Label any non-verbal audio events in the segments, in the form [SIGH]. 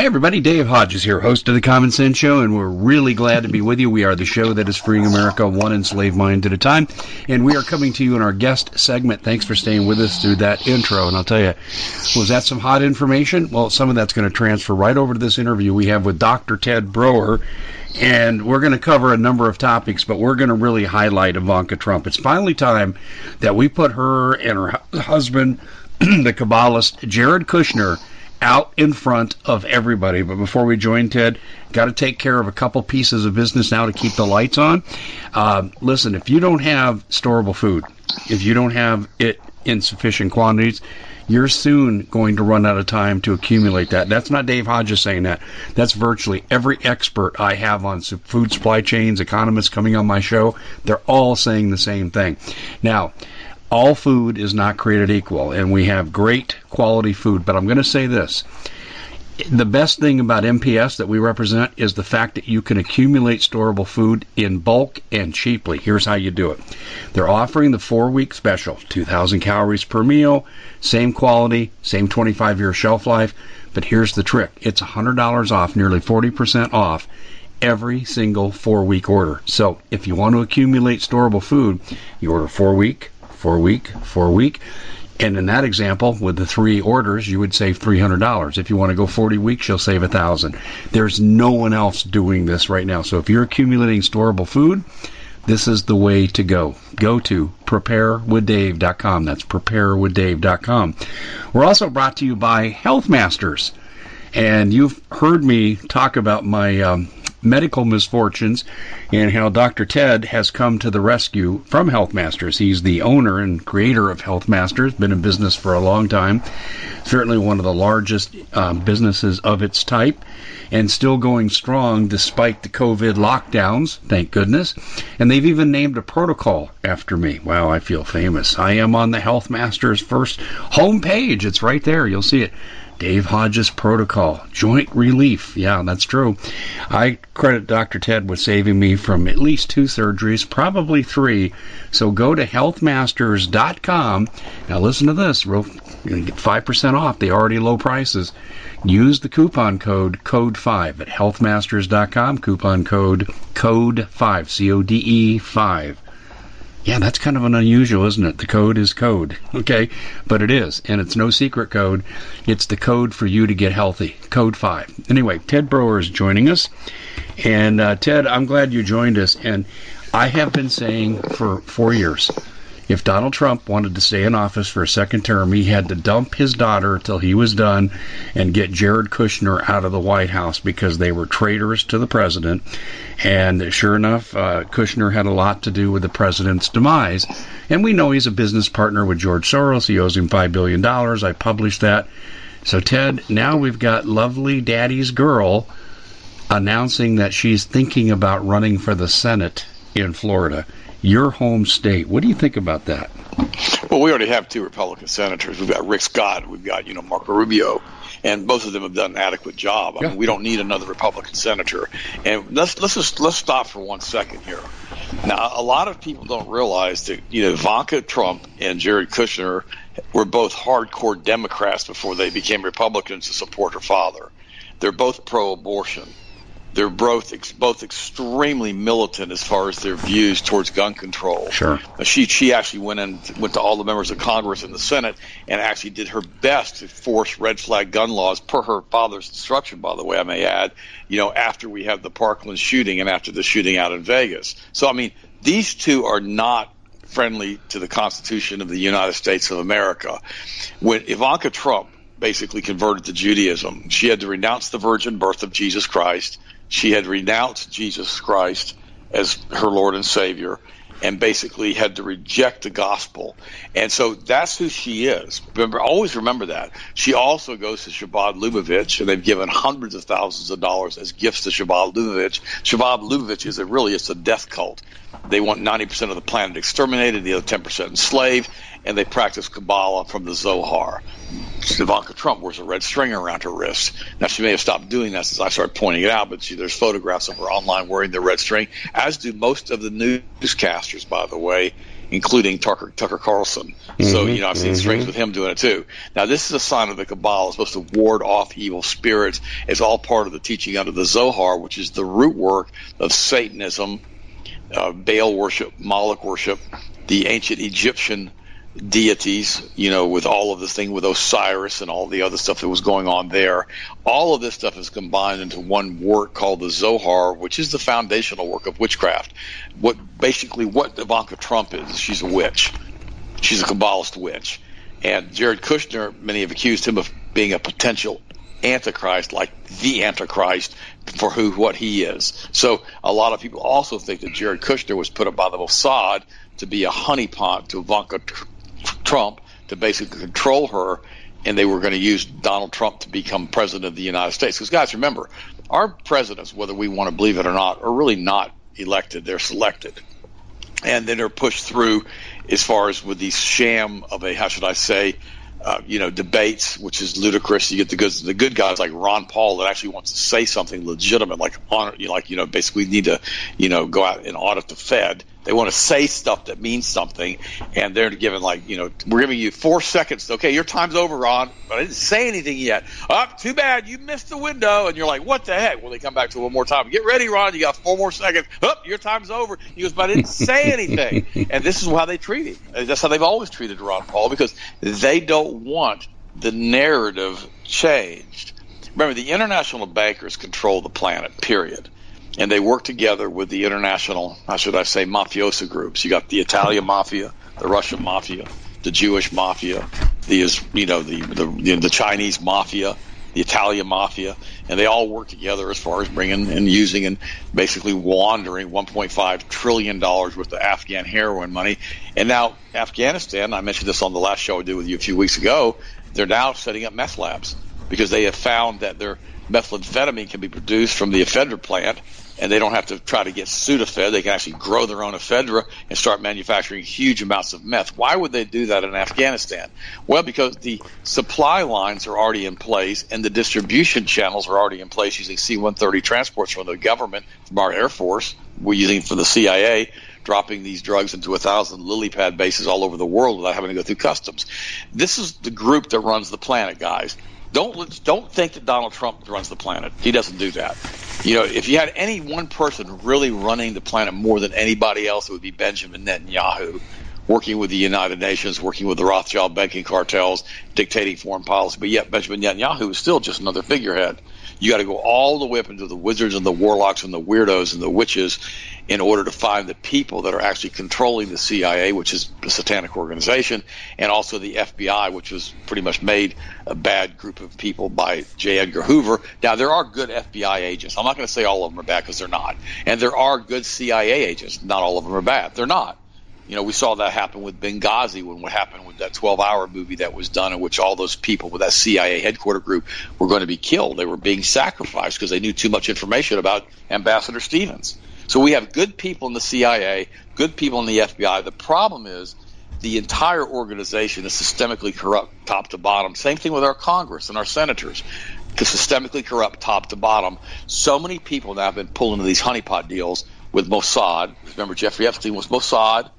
Hey everybody, Dave Hodges here, host of the Common Sense Show, and we're really glad to be with you. We are the show that is freeing America one enslaved mind at a time, and we are coming to you in our guest segment. Thanks for staying with us through that intro, and I'll tell you, was that some hot information? Well, some of that's going to transfer right over to this interview we have with Dr. Ted Broer, and we're going to cover a number of topics, but we're going to really highlight Ivanka Trump. It's finally time that we put her and her husband, [CLEARS THROAT] the Kabbalist Jared Kushner, out in front of everybody. But before we join Ted, got to take care of a couple pieces of business now to keep the lights on. Uh, listen, if you don't have storable food, if you don't have it in sufficient quantities, you're soon going to run out of time to accumulate that. That's not Dave Hodges saying that. That's virtually every expert I have on food supply chains, economists coming on my show. They're all saying the same thing. Now, all food is not created equal, and we have great quality food. But I'm going to say this. The best thing about MPS that we represent is the fact that you can accumulate storable food in bulk and cheaply. Here's how you do it. They're offering the four week special 2,000 calories per meal, same quality, same 25 year shelf life. But here's the trick it's $100 off, nearly 40% off every single four week order. So if you want to accumulate storable food, you order four week, for a week, for a week. And in that example, with the three orders, you would save $300. If you want to go 40 weeks, you'll save 1000 There's no one else doing this right now. So if you're accumulating storable food, this is the way to go. Go to preparewithdave.com. That's preparewithdave.com. We're also brought to you by Health Masters. And you've heard me talk about my um, medical misfortunes and how Dr. Ted has come to the rescue from Health Masters. He's the owner and creator of Health Masters, been in business for a long time, certainly one of the largest um, businesses of its type, and still going strong despite the COVID lockdowns, thank goodness. And they've even named a protocol after me. Wow, I feel famous. I am on the Health Masters first homepage. It's right there. You'll see it Dave Hodges Protocol, Joint Relief. Yeah, that's true. I credit Dr. Ted with saving me from at least two surgeries, probably three. So go to healthmasters.com. Now listen to this. Real, you're get 5% off the already low prices. Use the coupon code CODE5 at healthmasters.com. Coupon code CODE5, C O D E 5. Yeah, that's kind of an unusual, isn't it? The code is code, okay? But it is, and it's no secret code. It's the code for you to get healthy. Code 5. Anyway, Ted Broer is joining us. And uh, Ted, I'm glad you joined us. And I have been saying for four years if Donald Trump wanted to stay in office for a second term, he had to dump his daughter till he was done and get Jared Kushner out of the White House because they were traitors to the president. And sure enough, uh, Kushner had a lot to do with the president's demise. And we know he's a business partner with George Soros. He owes him $5 billion. I published that. So, Ted, now we've got lovely daddy's girl announcing that she's thinking about running for the Senate in Florida your home state. What do you think about that? Well, we already have two Republican senators. We've got Rick Scott. We've got you know Marco Rubio, and both of them have done an adequate job. I yeah. mean, we don't need another Republican senator. And let's let's just let's stop for one second here. Now, a lot of people don't realize that you know Ivanka Trump and Jared Kushner were both hardcore Democrats before they became Republicans to support her father. They're both pro-abortion they're both both extremely militant as far as their views towards gun control. Sure. She she actually went and went to all the members of Congress and the Senate and actually did her best to force red flag gun laws per her father's instruction. By the way, I may add, you know, after we had the Parkland shooting and after the shooting out in Vegas. So I mean, these two are not friendly to the Constitution of the United States of America. When Ivanka Trump basically converted to Judaism, she had to renounce the virgin birth of Jesus Christ she had renounced Jesus Christ as her Lord and Savior and basically had to reject the gospel. And so that's who she is. Remember, always remember that. She also goes to Chabad Lubavitch, and they've given hundreds of thousands of dollars as gifts to Chabad Lubavitch. Chabad Lubavitch is a really it's a death cult. They want 90% of the planet exterminated, the other 10% enslaved, and they practice Kabbalah from the Zohar. Ivanka Trump wears a red string around her wrist. Now, she may have stopped doing that since I started pointing it out, but she, there's photographs of her online wearing the red string, as do most of the newscasters, by the way, including Tucker, Tucker Carlson. Mm-hmm, so, you know, I've seen mm-hmm. strings with him doing it too. Now, this is a sign of the Kabbalah. It's supposed to ward off evil spirits. It's all part of the teaching under the Zohar, which is the root work of Satanism, uh, Baal worship, Moloch worship, the ancient Egyptian deities, you know, with all of this thing with Osiris and all the other stuff that was going on there. All of this stuff is combined into one work called the Zohar, which is the foundational work of witchcraft. What basically what Ivanka Trump is, she's a witch. She's a Kabbalist witch. And Jared Kushner, many have accused him of being a potential antichrist, like the antichrist for who what he is. So a lot of people also think that Jared Kushner was put up by the Mossad to be a honeypot to Ivanka Trump to basically control her, and they were going to use Donald Trump to become president of the United States. Because, guys, remember, our presidents, whether we want to believe it or not, are really not elected, they're selected. And then they're pushed through as far as with these sham of a, how should I say, uh, you know, debates, which is ludicrous. You get the good, the good guys like Ron Paul that actually wants to say something legitimate, like on, you know, like you know, basically need to, you know, go out and audit the Fed. They want to say stuff that means something, and they're given like, you know, we're giving you four seconds. Okay, your time's over, Ron. But I didn't say anything yet. Up, oh, too bad, you missed the window. And you're like, what the heck? Well, they come back to one more time. Get ready, Ron. You got four more seconds. Up, oh, your time's over. He goes, but I didn't say [LAUGHS] anything. and this is how they treat him. That's how they've always treated Ron Paul because they don't want the narrative changed. Remember, the international bankers control the planet. Period and they work together with the international, how should I say, mafioso groups. You got the Italian mafia, the Russian mafia, the Jewish mafia, the you know the the, the Chinese mafia, the Italian mafia, and they all work together as far as bringing and using and basically laundering 1.5 trillion dollars worth of Afghan heroin money. And now Afghanistan, I mentioned this on the last show I did with you a few weeks ago. They're now setting up meth labs because they have found that their methamphetamine can be produced from the ephedra plant and they don't have to try to get Sudafed. They can actually grow their own ephedra and start manufacturing huge amounts of meth. Why would they do that in Afghanistan? Well, because the supply lines are already in place and the distribution channels are already in place using C-130 transports from the government, from our Air Force. We're using for the CIA dropping these drugs into a thousand lily pad bases all over the world without having to go through customs. This is the group that runs the planet, guys. Don't don't think that Donald Trump runs the planet. He doesn't do that. You know, if you had any one person really running the planet more than anybody else, it would be Benjamin Netanyahu, working with the United Nations, working with the Rothschild banking cartels, dictating foreign policy. But yet, Benjamin Netanyahu is still just another figurehead. You got to go all the way up into the wizards and the warlocks and the weirdos and the witches in order to find the people that are actually controlling the CIA, which is a satanic organization, and also the FBI, which was pretty much made a bad group of people by J. Edgar Hoover. Now, there are good FBI agents. I'm not going to say all of them are bad because they're not. And there are good CIA agents. Not all of them are bad. They're not. You know, we saw that happen with Benghazi when what happened with that 12 hour movie that was done in which all those people with that CIA headquarter group were going to be killed. They were being sacrificed because they knew too much information about Ambassador Stevens. So we have good people in the CIA, good people in the FBI. The problem is the entire organization is systemically corrupt top to bottom. Same thing with our Congress and our senators. The systemically corrupt top to bottom. So many people now have been pulled into these honeypot deals with Mossad. Remember, Jeffrey Epstein was Mossad.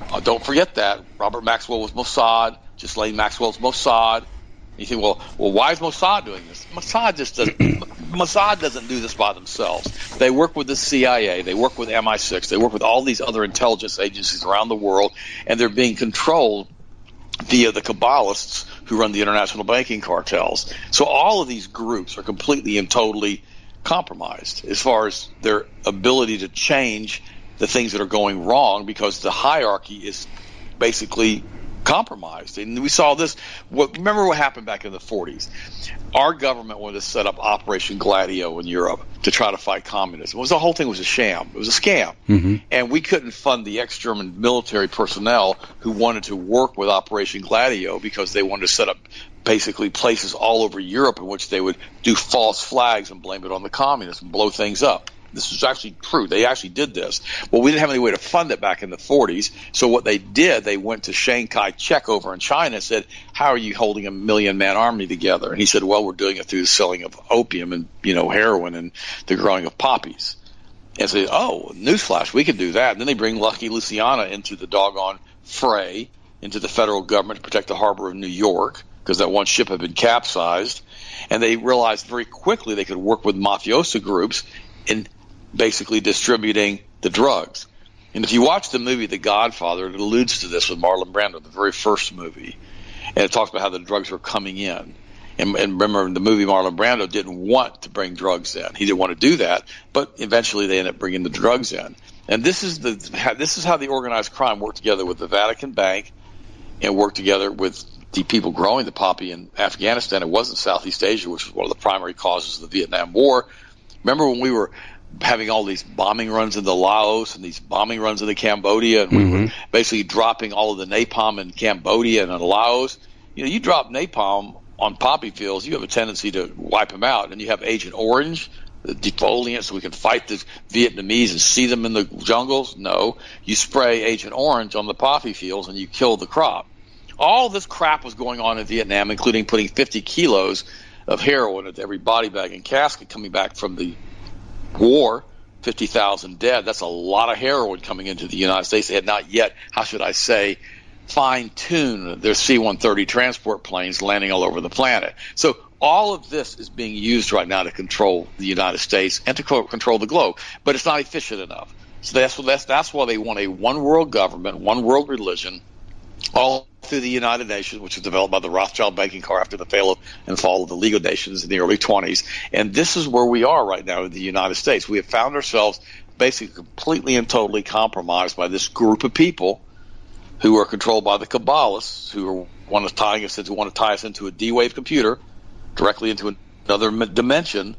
Uh, don't forget that Robert Maxwell was Mossad. Ghislaine Maxwell's Mossad. You think, well, well, why is Mossad doing this? Mossad just doesn't. [CLEARS THROAT] Mossad doesn't do this by themselves. They work with the CIA. They work with MI6. They work with all these other intelligence agencies around the world, and they're being controlled via the Kabbalists who run the international banking cartels. So all of these groups are completely and totally compromised as far as their ability to change the things that are going wrong because the hierarchy is basically compromised. And we saw this. What, remember what happened back in the 40s? Our government wanted to set up Operation Gladio in Europe to try to fight communism. It was the whole thing was a sham. It was a scam, mm-hmm. and we couldn't fund the ex-German military personnel who wanted to work with Operation Gladio because they wanted to set up basically places all over Europe in which they would do false flags and blame it on the communists and blow things up. This is actually true. They actually did this. Well, we didn't have any way to fund it back in the 40s. So what they did, they went to Chiang Kai-shek over in China and said, "How are you holding a million-man army together?" And he said, "Well, we're doing it through the selling of opium and you know heroin and the growing of poppies." And say, "Oh, newsflash, we could do that." And then they bring Lucky Luciano into the doggone fray, into the federal government to protect the harbor of New York because that one ship had been capsized. And they realized very quickly they could work with mafioso groups and basically distributing the drugs. And if you watch the movie The Godfather, it alludes to this with Marlon Brando, the very first movie. And it talks about how the drugs were coming in. And, and remember, in the movie, Marlon Brando didn't want to bring drugs in. He didn't want to do that, but eventually they ended up bringing the drugs in. And this is the this is how the organized crime worked together with the Vatican Bank, and worked together with the people growing the poppy in Afghanistan. It wasn't Southeast Asia, which was one of the primary causes of the Vietnam War. Remember when we were having all these bombing runs into Laos and these bombing runs into Cambodia, and mm-hmm. we were basically dropping all of the napalm in Cambodia and in Laos. You know, you drop napalm on poppy fields, you have a tendency to wipe them out, and you have Agent Orange, the defoliant, so we can fight the Vietnamese and see them in the jungles. No, you spray Agent Orange on the poppy fields and you kill the crop. All this crap was going on in Vietnam, including putting 50 kilos of heroin into every body bag and casket coming back from the war, 50,000 dead. That's a lot of heroin coming into the United States. They had not yet, how should I say, fine tuned their C 130 transport planes landing all over the planet. So all of this is being used right now to control the United States and to control the globe, but it's not efficient enough. So that's, that's, that's why they want a one world government, one world religion, all through the United Nations, which was developed by the Rothschild banking car after the fail and fall of the League of Nations in the early 20s. And this is where we are right now in the United States. We have found ourselves basically completely and totally compromised by this group of people who are controlled by the Kabbalists, who are want to tie us into want to tie us into a D-wave computer, directly into another dimension,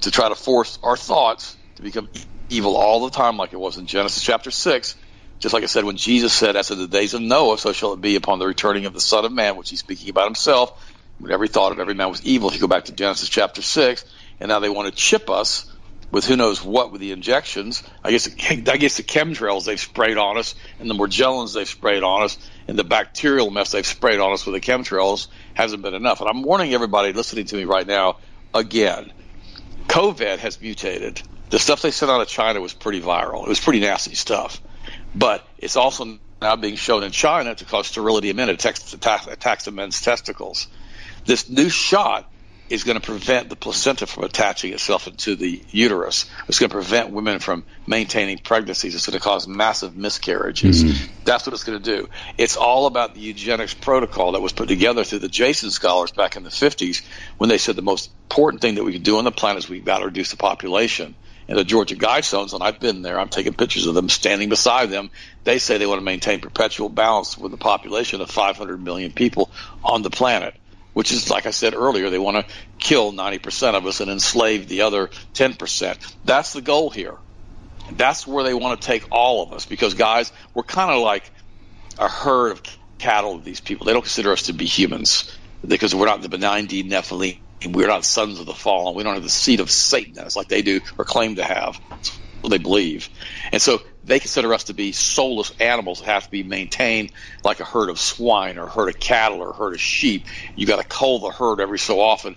to try to force our thoughts to become evil all the time, like it was in Genesis chapter six just like I said, when Jesus said, as in the days of Noah, so shall it be upon the returning of the Son of Man, which he's speaking about himself, when every thought of every man was evil. If you go back to Genesis chapter 6, and now they want to chip us with who knows what with the injections. I guess [LAUGHS] I guess the chemtrails they've sprayed on us, and the Morgellons they've sprayed on us, and the bacterial mess they've sprayed on us with the chemtrails hasn't been enough. And I'm warning everybody listening to me right now again. COVID has mutated. The stuff they sent out of China was pretty viral. It was pretty nasty stuff, but it's also now being shown in China to cause sterility in men. It attacks, attacks the men's testicles. This new shot is going to prevent the placenta from attaching itself into the uterus. It's going to prevent women from maintaining pregnancies. It's going to cause massive miscarriages. Mm-hmm. That's what it's going to do. It's all about the eugenics protocol that was put together through the Jason scholars back in the 50s when they said the most important thing that we can do on the planet is we've got to reduce the population. And the Georgia Guidestones, and I've been there, I'm taking pictures of them standing beside them. They say they want to maintain perpetual balance with a population of 500 million people on the planet which is, like I said earlier, they want to kill 90% of us and enslave the other 10%. That's the goal here. That's where they want to take all of us because, guys, we're kind of like a herd of cattle of these people. They don't consider us to be humans because we're not the benign deed Nephilim. We're not sons of the fallen. We don't have the seed of Satan as like they do or claim to have. That's what they believe. And so they consider us to be soulless animals that have to be maintained like a herd of swine or a herd of cattle or a herd of sheep. You got to cull the herd every so often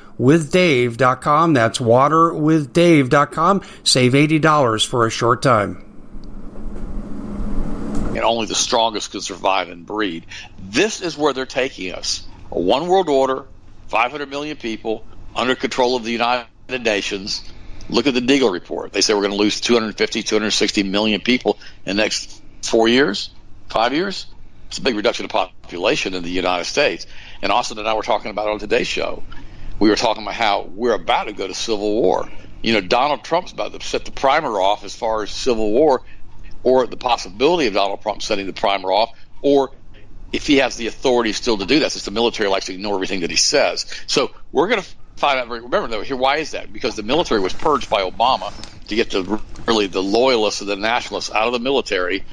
waterwithdave.com. That's waterwithdave.com. Save $80 for a short time. And only the strongest can survive and breed. This is where they're taking us. A one world order, 500 million people, under control of the United Nations. Look at the Deagel report. They say we're going to lose 250, 260 million people in the next four years, five years. It's a big reduction of population in the United States. And Austin and I were talking about it on today's show we were talking about how we're about to go to civil war. You know, Donald Trump's about to set the primer off as far as civil war, or the possibility of Donald Trump setting the primer off, or if he has the authority still to do that, since the military likes to ignore everything that he says. So we're going to find out. Remember, though, here why is that? Because the military was purged by Obama to get the really the loyalists and the nationalists out of the military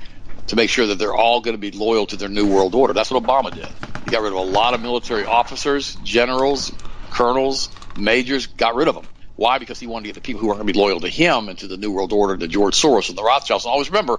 to make sure that they're all going to be loyal to their new world order. That's what Obama did. He got rid of a lot of military officers, generals, colonels, majors, got rid of them. Why? Because he wanted to get the people who aren't going to be loyal to him into the New World Order, to George Soros and the Rothschilds. And always remember,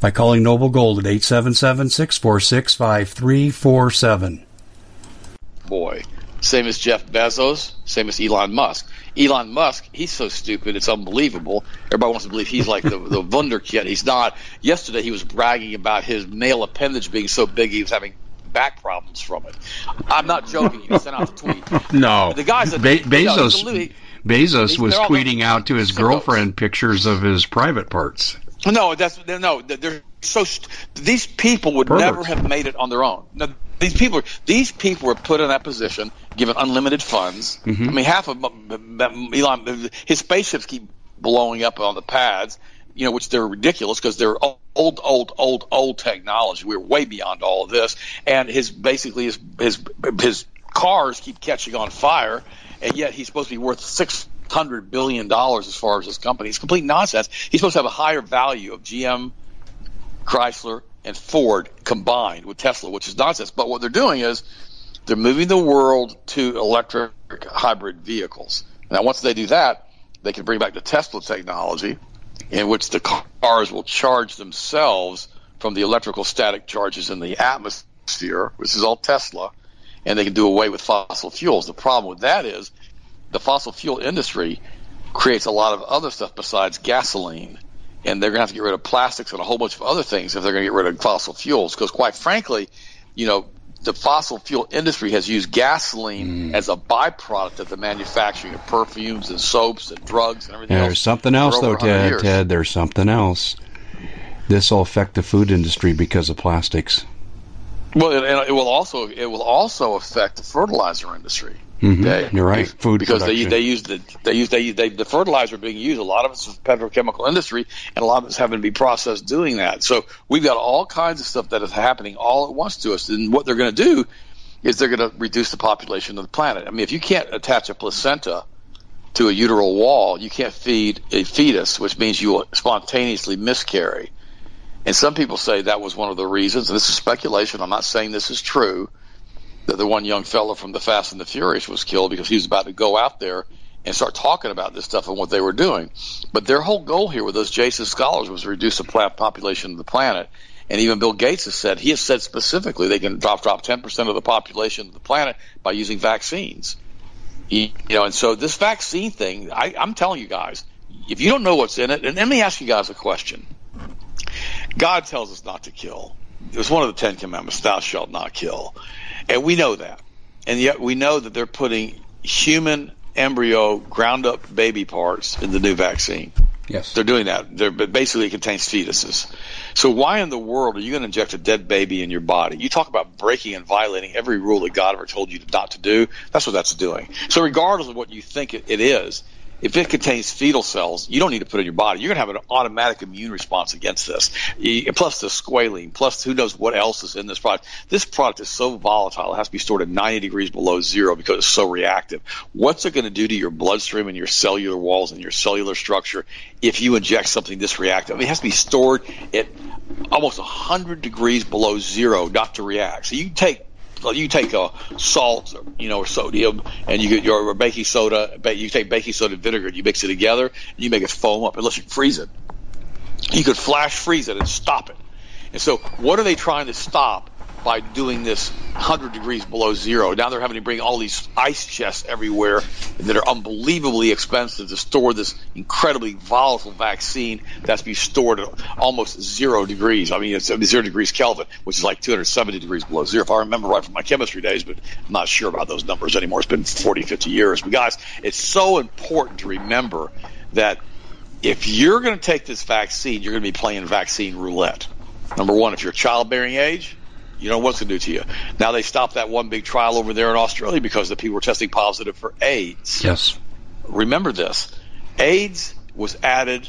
by calling Noble Gold at 877-646-5347. Boy, same as Jeff Bezos, same as Elon Musk. Elon Musk, he's so stupid, it's unbelievable. Everybody wants to believe he's like the, [LAUGHS] the wunderkid. He's not. Yesterday, he was bragging about his male appendage being so big he was having back problems from it. I'm not joking. He sent out a tweet. [LAUGHS] No, the guys that Be- Bezos. You know, Bezos was tweeting out to his girlfriend pictures of his private parts. No, that's no. They're so. These people would Perverts. never have made it on their own. No, these people, these people were put in that position, given unlimited funds. Mm-hmm. I mean, half of Elon, his spaceships keep blowing up on the pads. You know, which they're ridiculous because they're old, old, old, old technology. We're way beyond all of this. And his basically his his his cars keep catching on fire, and yet he's supposed to be worth six hundred billion dollars as far as this company. It's complete nonsense. He's supposed to have a higher value of GM, Chrysler, and Ford combined with Tesla, which is nonsense. But what they're doing is they're moving the world to electric hybrid vehicles. Now, once they do that, they can bring back the Tesla technology, in which the cars will charge themselves from the electrical static charges in the atmosphere, which is all Tesla, and they can do away with fossil fuels. The problem with that is the fossil fuel industry creates a lot of other stuff besides gasoline. And they're going to have to get rid of plastics and a whole bunch of other things if they're going to get rid of fossil fuels. Because, quite frankly, you know, the fossil fuel industry has used gasoline mm. as a byproduct of the manufacturing of perfumes and soaps and drugs and everything There's else. something else, though, Ted. Ted, there's something else. This will affect the food industry because of plastics. Well, it, it will also it will also affect the fertilizer industry. Mm-hmm. They, You're right. Food because production. they they use the they use they, they the fertilizer being used. A lot of it's petrochemical industry, and a lot of it's having to be processed doing that. So we've got all kinds of stuff that is happening all at once to us. And what they're going to do is they're going to reduce the population of the planet. I mean, if you can't attach a placenta to a uteral wall, you can't feed a fetus, which means you will spontaneously miscarry. And some people say that was one of the reasons. This is speculation. I'm not saying this is true that the one young fellow from the Fast and the Furious was killed because he was about to go out there and start talking about this stuff and what they were doing. But their whole goal here with those Jason scholars was to reduce the population of the planet. And even Bill Gates has said he has said specifically they can drop drop ten percent of the population of the planet by using vaccines. you know, and so this vaccine thing, I, I'm telling you guys, if you don't know what's in it, and let me ask you guys a question. God tells us not to kill. It was one of the Ten Commandments: "Thou shalt not kill." And we know that. And yet we know that they're putting human embryo ground up baby parts in the new vaccine. Yes. They're doing that. They're, but basically it contains fetuses. So why in the world are you going to inject a dead baby in your body? You talk about breaking and violating every rule that God ever told you not to do. That's what that's doing. So regardless of what you think it, it is, if it contains fetal cells, you don't need to put it in your body. You're going to have an automatic immune response against this. Plus the squalene, plus who knows what else is in this product. This product is so volatile; it has to be stored at 90 degrees below zero because it's so reactive. What's it going to do to your bloodstream and your cellular walls and your cellular structure if you inject something this reactive? I mean, it has to be stored at almost 100 degrees below zero not to react. So you take you take a salt, you know, or sodium, and you get your baking soda. You take baking soda and vinegar, and you mix it together, and you make it foam up. Unless you freeze it, you could flash freeze it and stop it. And so, what are they trying to stop? By doing this 100 degrees below zero. Now they're having to bring all these ice chests everywhere that are unbelievably expensive to store this incredibly volatile vaccine that's be stored at almost zero degrees. I mean, it's zero degrees Kelvin, which is like 270 degrees below zero, if I remember right from my chemistry days, but I'm not sure about those numbers anymore. It's been 40, 50 years. But guys, it's so important to remember that if you're going to take this vaccine, you're going to be playing vaccine roulette. Number one, if you're childbearing age, you know what's going to do to you. Now they stopped that one big trial over there in Australia because the people were testing positive for AIDS. Yes. Remember this. AIDS was added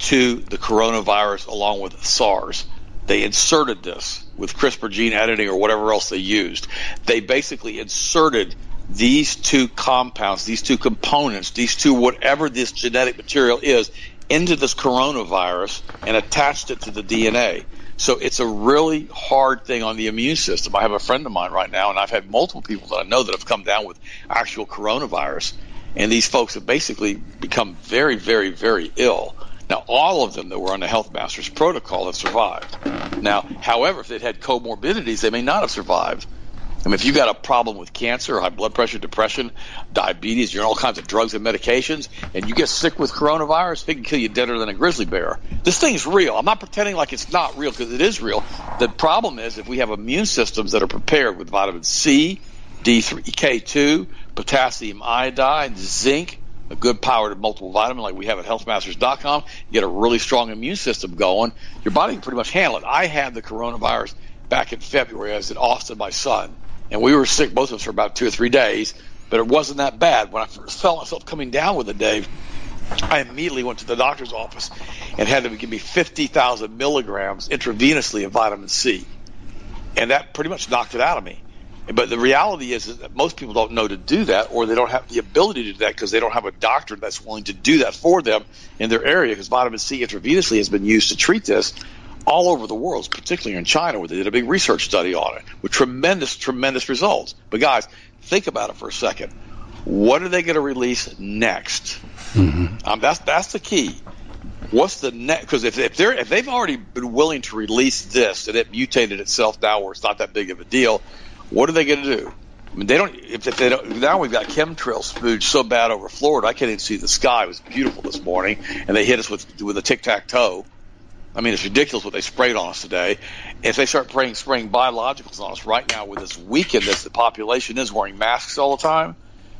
to the coronavirus along with SARS. They inserted this with CRISPR gene editing or whatever else they used. They basically inserted these two compounds, these two components, these two whatever this genetic material is into this coronavirus and attached it to the DNA. So it's a really hard thing on the immune system. I have a friend of mine right now, and I've had multiple people that I know that have come down with actual coronavirus, and these folks have basically become very, very, very ill. Now, all of them that were on the Health Masters protocol have survived. Now, however, if they'd had comorbidities, they may not have survived. I mean, if you've got a problem with cancer, high blood pressure, depression, diabetes, you're on all kinds of drugs and medications, and you get sick with coronavirus, it can kill you deader than a grizzly bear. This thing's real. I'm not pretending like it's not real because it is real. The problem is if we have immune systems that are prepared with vitamin C, D3, K2, potassium iodide, zinc, a good powered multiple vitamin like we have at healthmasters.com, you get a really strong immune system going, your body can pretty much handle it. I had the coronavirus back in February. I was in Austin, my son and we were sick, both of us, for about two or three days. But it wasn't that bad. When I first felt myself coming down with it, Dave, I immediately went to the doctor's office and had them give me 50,000 milligrams intravenously of vitamin C. And that pretty much knocked it out of me. But the reality is that most people don't know to do that, or they don't have the ability to do that because they don't have a doctor that's willing to do that for them in their area. Because vitamin C intravenously has been used to treat this all over the world, particularly in China, where they did a big research study on it with tremendous, tremendous results. But guys, think about it for a second. What are they going to release next? Mm-hmm. Um, that's that's the key. What's the next? Because if, if they're if they've already been willing to release this and it mutated itself now where it's not that big of a deal, what are they going to do? I mean, they don't. If, if they don't, now we've got chemtrails spooged so bad over Florida. I can't even see the sky. It was beautiful this morning, and they hit us with with a tic tac toe. I mean, it's ridiculous what they sprayed on us today. If they start spraying, spraying biologicals on us right now with this weakness the population is wearing masks all the time,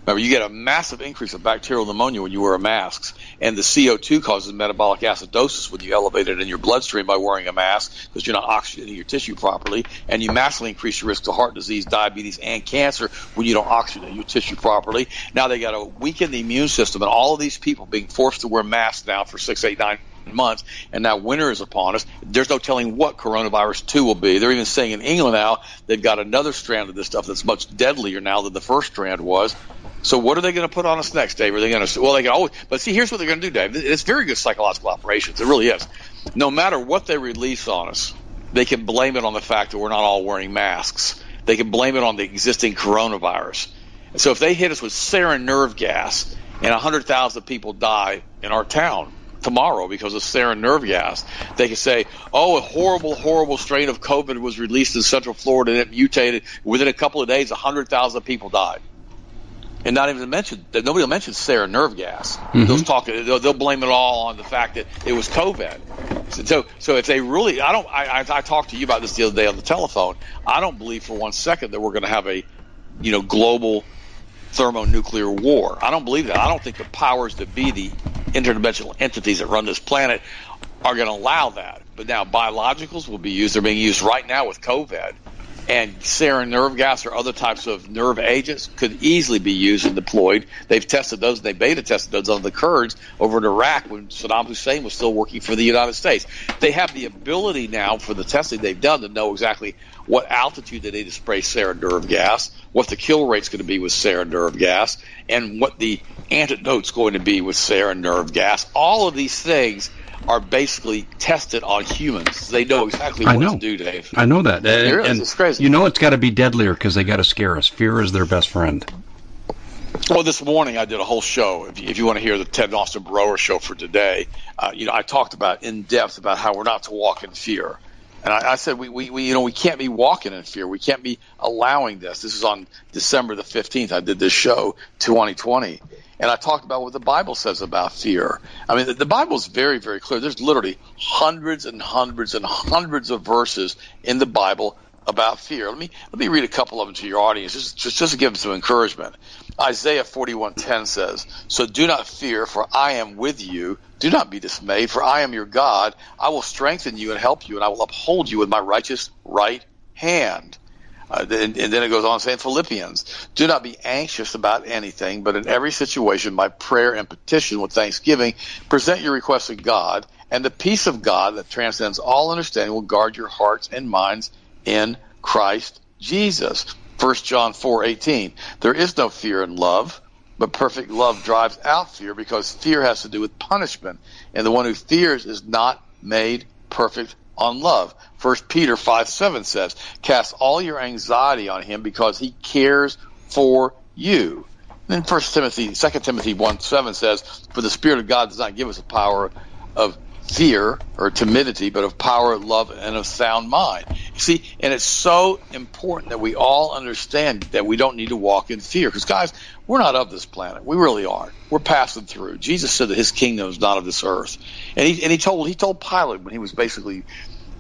remember, you get a massive increase of bacterial pneumonia when you wear masks. And the CO2 causes metabolic acidosis when you elevate it in your bloodstream by wearing a mask because you're not oxygenating your tissue properly. And you massively increase your risk of heart disease, diabetes, and cancer when you don't oxygenate your tissue properly. Now they got to weaken the immune system. And all of these people being forced to wear masks now for six, eight, nine months, and now winter is upon us. There's no telling what coronavirus 2 will be. They're even saying in England now they've got another strand of this stuff that's much deadlier now than the first strand was. So what are they going to put on us next, Dave? Are they going to? Well, they can always. But see, here's what they're going to do, Dave. It's very good psychological operations. It really is. No matter what they release on us, they can blame it on the fact that we're not all wearing masks. They can blame it on the existing coronavirus. So if they hit us with sarin nerve gas and 100,000 people die in our town, tomorrow because of sarin nerve gas. They could say, oh, a horrible, horrible strain of COVID was released in Central Florida and it mutated. Within a couple of days, 100,000 people died. And not even to mention that nobody will mention sarin nerve gas. Mm-hmm. They'll talk. They'll, they'll, blame it all on the fact that it was COVID. So, so if they really, I don't. I, I, I talked to you about this the other day on the telephone. I don't believe for one second that we're going to have a, you know, global thermonuclear war. I don't believe that. I don't think the powers that be, the interdimensional entities that run this planet, are going to allow that. But now biologicals will be used. They're being used right now with COVID. And sarin nerve gas or other types of nerve agents could easily be used and deployed. They've tested those. They beta tested those on the Kurds over in Iraq when Saddam Hussein was still working for the United States. They have the ability now for the testing they've done to know exactly what altitude they need to spray sarin nerve gas, what the kill rate's going to be with sarin nerve gas, and what the antidote's going to be with sarin nerve gas. All of these things are basically tested on humans. They know exactly what know. to do, Dave. I know that. And, and it's crazy. You know it's got to be deadlier because they got to scare us. Fear is their best friend. Well, this morning I did a whole show. If you, if you want to hear the Ted Austin Broer show for today, uh, you know I talked about in depth about how we're not to walk in fear. And I, I said, we, we, we, you know, we can't be walking in fear. We can't be allowing this. This is on December the 15th. I did this show, 2020. And I talked about what the Bible says about fear. I mean, the, the Bible is very, very clear. There's literally hundreds and hundreds and hundreds of verses in the Bible about fear. Let me let me read a couple of them to your audience, just just, just to give them some encouragement. Isaiah 41:10 says, "So do not fear, for I am with you. Do not be dismayed, for I am your God. I will strengthen you and help you, and I will uphold you with my righteous right hand." Uh, and, and, then it goes on saying Philippians, do not be anxious about anything, but in every situation by prayer and petition with thanksgiving, present your requests to God, and the peace of God that transcends all understanding will guard your hearts and minds in Christ Jesus. 1 John 4:18. There is no fear in love, but perfect love drives out fear because fear has to do with punishment, and the one who fears is not made perfect on love. 1 Peter 5 7 says, Cast all your anxiety on him because he cares for you. Then 1 Timothy, 2 Timothy 1 7 says, For the Spirit of God does not give us a power of fear or timidity, but of power, love, and of sound mind. See, and it's so important that we all understand that we don't need to walk in fear. Because, guys, we're not of this planet. We really aren't. We're passing through. Jesus said that his kingdom is not of this earth. And he, and he told he told Pilate when he was basically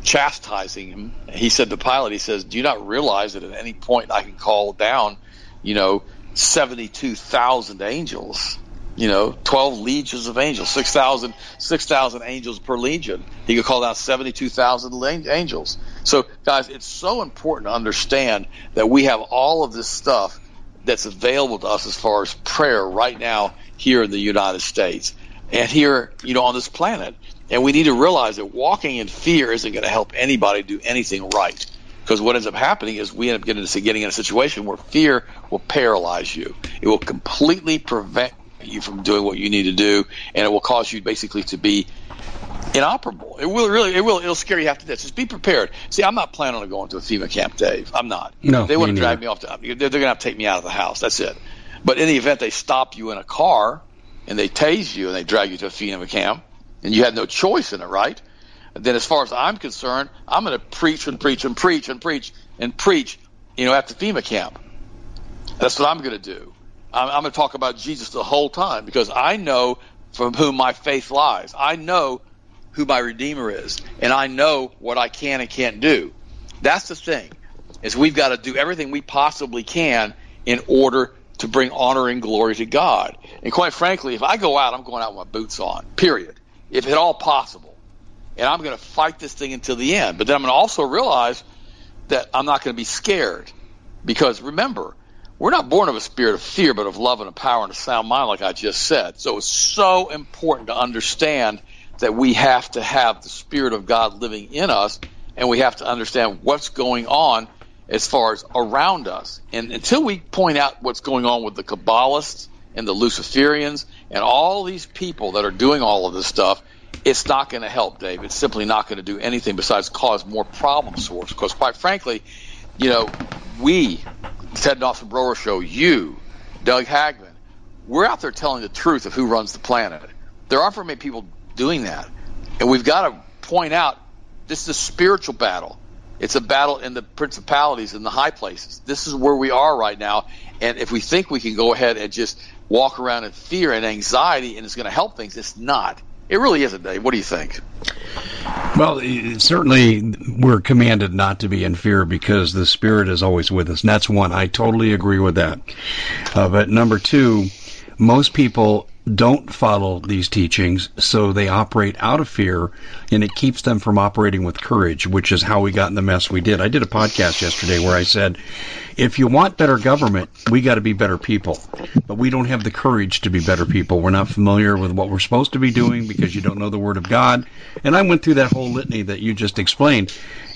chastising him, he said to Pilate, he says, Do you not realize that at any point I can call down, you know, 72,000 angels? You know, 12 legions of angels, 6,000 6, angels per legion. He could call down 72,000 angels. So, guys, it's so important to understand that we have all of this stuff that's available to us as far as prayer right now here in the United States and here, you know, on this planet. And we need to realize that walking in fear isn't going to help anybody do anything right. Because what ends up happening is we end up getting, getting in a situation where fear will paralyze you. It will completely prevent you from doing what you need to do, and it will cause you basically to be inoperable. It will really, it will, it'll scare you half to death. Just be prepared. See, I'm not planning on going to a FEMA camp, Dave. I'm not. No, they want to drag me off. To, they're, they're going to have to take me out of the house. That's it. But in the event they stop you in a car and they tase you and they drag you to a FEMA camp, and you had no choice in it, right? Then, as far as I'm concerned, I'm going to preach and preach and preach and preach and preach, you know, at the FEMA camp. That's what I'm going to do. I'm, I'm going to talk about Jesus the whole time because I know from whom my faith lies. I know who my Redeemer is, and I know what I can and can't do. That's the thing, is we've got to do everything we possibly can in order to bring honor and glory to God. And quite frankly, if I go out, I'm going out with my boots on, period, if at all possible. And I'm going to fight this thing until the end. But then I'm going to also realize that I'm not going to be scared. Because remember, we're not born of a spirit of fear, but of love and a power and a sound mind, like I just said. So it's so important to understand that we have to have the Spirit of God living in us, and we have to understand what's going on as far as around us. And until we point out what's going on with the Kabbalists and the Luciferians and all these people that are doing all of this stuff, it's not going to help, Dave. It's simply not going to do anything besides cause more problems for us. Because, quite frankly, you know, we Ted and Austin Broer Show, you, Doug Hagmann, we're out there telling the truth of who runs the planet. There aren't very many people doing that. And we've got to point out this is a spiritual battle. It's a battle in the principalities in the high places. This is where we are right now. And if we think we can go ahead and just walk around in fear and anxiety and it's going to help things, it's not. It really isn't, Dave. What do you think? Well, certainly we're commanded not to be in fear because the Spirit is always with us. And that's one. I totally agree with that. Uh, but number two, most people don't follow these teachings, so they operate out of fear, and it keeps them from operating with courage, which is how we got in the mess we did. I did a podcast yesterday where I said, if you want better government, we got to be better people. But we don't have the courage to be better people. We're not familiar with what we're supposed to be doing because you don't know the Word of God. And I went through that whole litany that you just explained.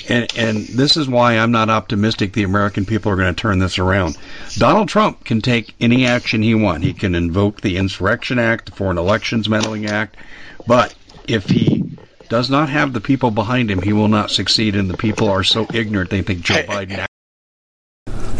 And, and this is why I'm not optimistic the American people are going to turn this around. Donald Trump can take any action he wants. He can invoke the Insurrection Act, the Foreign Elections Meddling Act. But if he does not have the people behind him, he will not succeed. And the people are so ignorant they think Joe Biden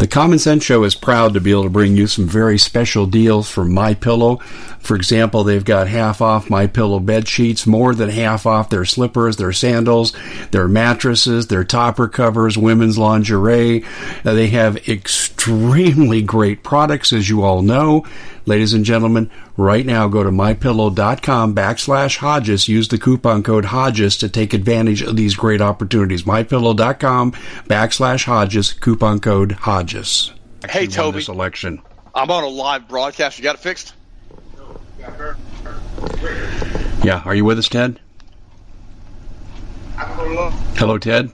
the Common Sense Show is proud to be able to bring you some very special deals from My Pillow. For example, they've got half off My Pillow bed sheets, more than half off their slippers, their sandals, their mattresses, their topper covers, women's lingerie. Uh, they have extremely great products, as you all know. Ladies and gentlemen, right now go to mypillow.com backslash Hodges. Use the coupon code Hodges to take advantage of these great opportunities. Mypillow.com backslash Hodges, coupon code Hodges. Hey, Toby. This election. I'm on a live broadcast. You got it fixed? Yeah. Are you with us, Ted? Hello, Ted.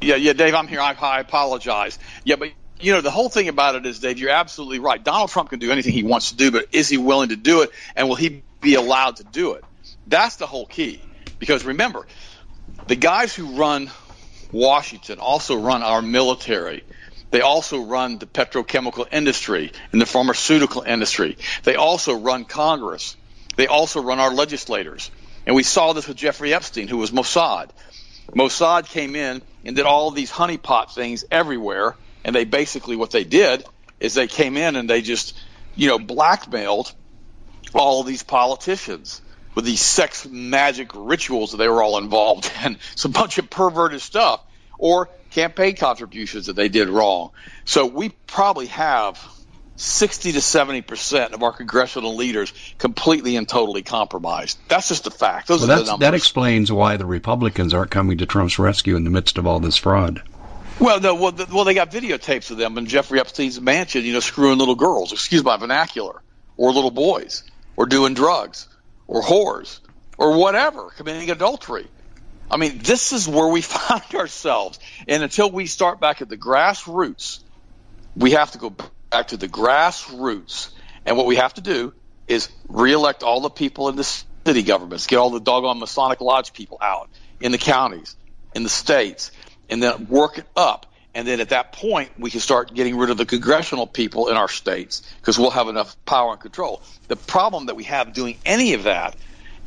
Yeah, yeah, Dave, I'm here. I, I apologize. Yeah, but you know, the whole thing about it is, Dave, you're absolutely right. Donald Trump can do anything he wants to do, but is he willing to do it, and will he be allowed to do it? That's the whole key. Because remember, the guys who run Washington also run our military. They also run the petrochemical industry and the pharmaceutical industry. They also run Congress. They also run our legislators. And we saw this with Jeffrey Epstein, who was Mossad. Mossad came in and did all these honeypot things everywhere. And they basically, what they did is they came in and they just, you know, blackmailed all these politicians with these sex magic rituals that they were all involved [LAUGHS] in. It's a bunch of perverted stuff or campaign contributions that they did wrong. So we probably have 60 to 70 percent of our congressional leaders completely and totally compromised. That's just a fact. Those well, are the numbers. That explains why the Republicans aren't coming to Trump's rescue in the midst of all this fraud. Well, no, well, the, well, they got videotapes of them in Jeffrey Epstein's mansion, you know, screwing little girls, excuse my vernacular, or little boys, or doing drugs, or whores, or whatever, committing adultery. I mean, this is where we [LAUGHS] find ourselves. And until we start back at the grassroots, we have to go back to the grassroots. And what we have to do is reelect all the people in the city governments, get all the doggone Masonic Lodge people out in the counties, in the states, and then work it up. And then at that point, we can start getting rid of the congressional people in our states because we'll have enough power and control. The problem that we have doing any of that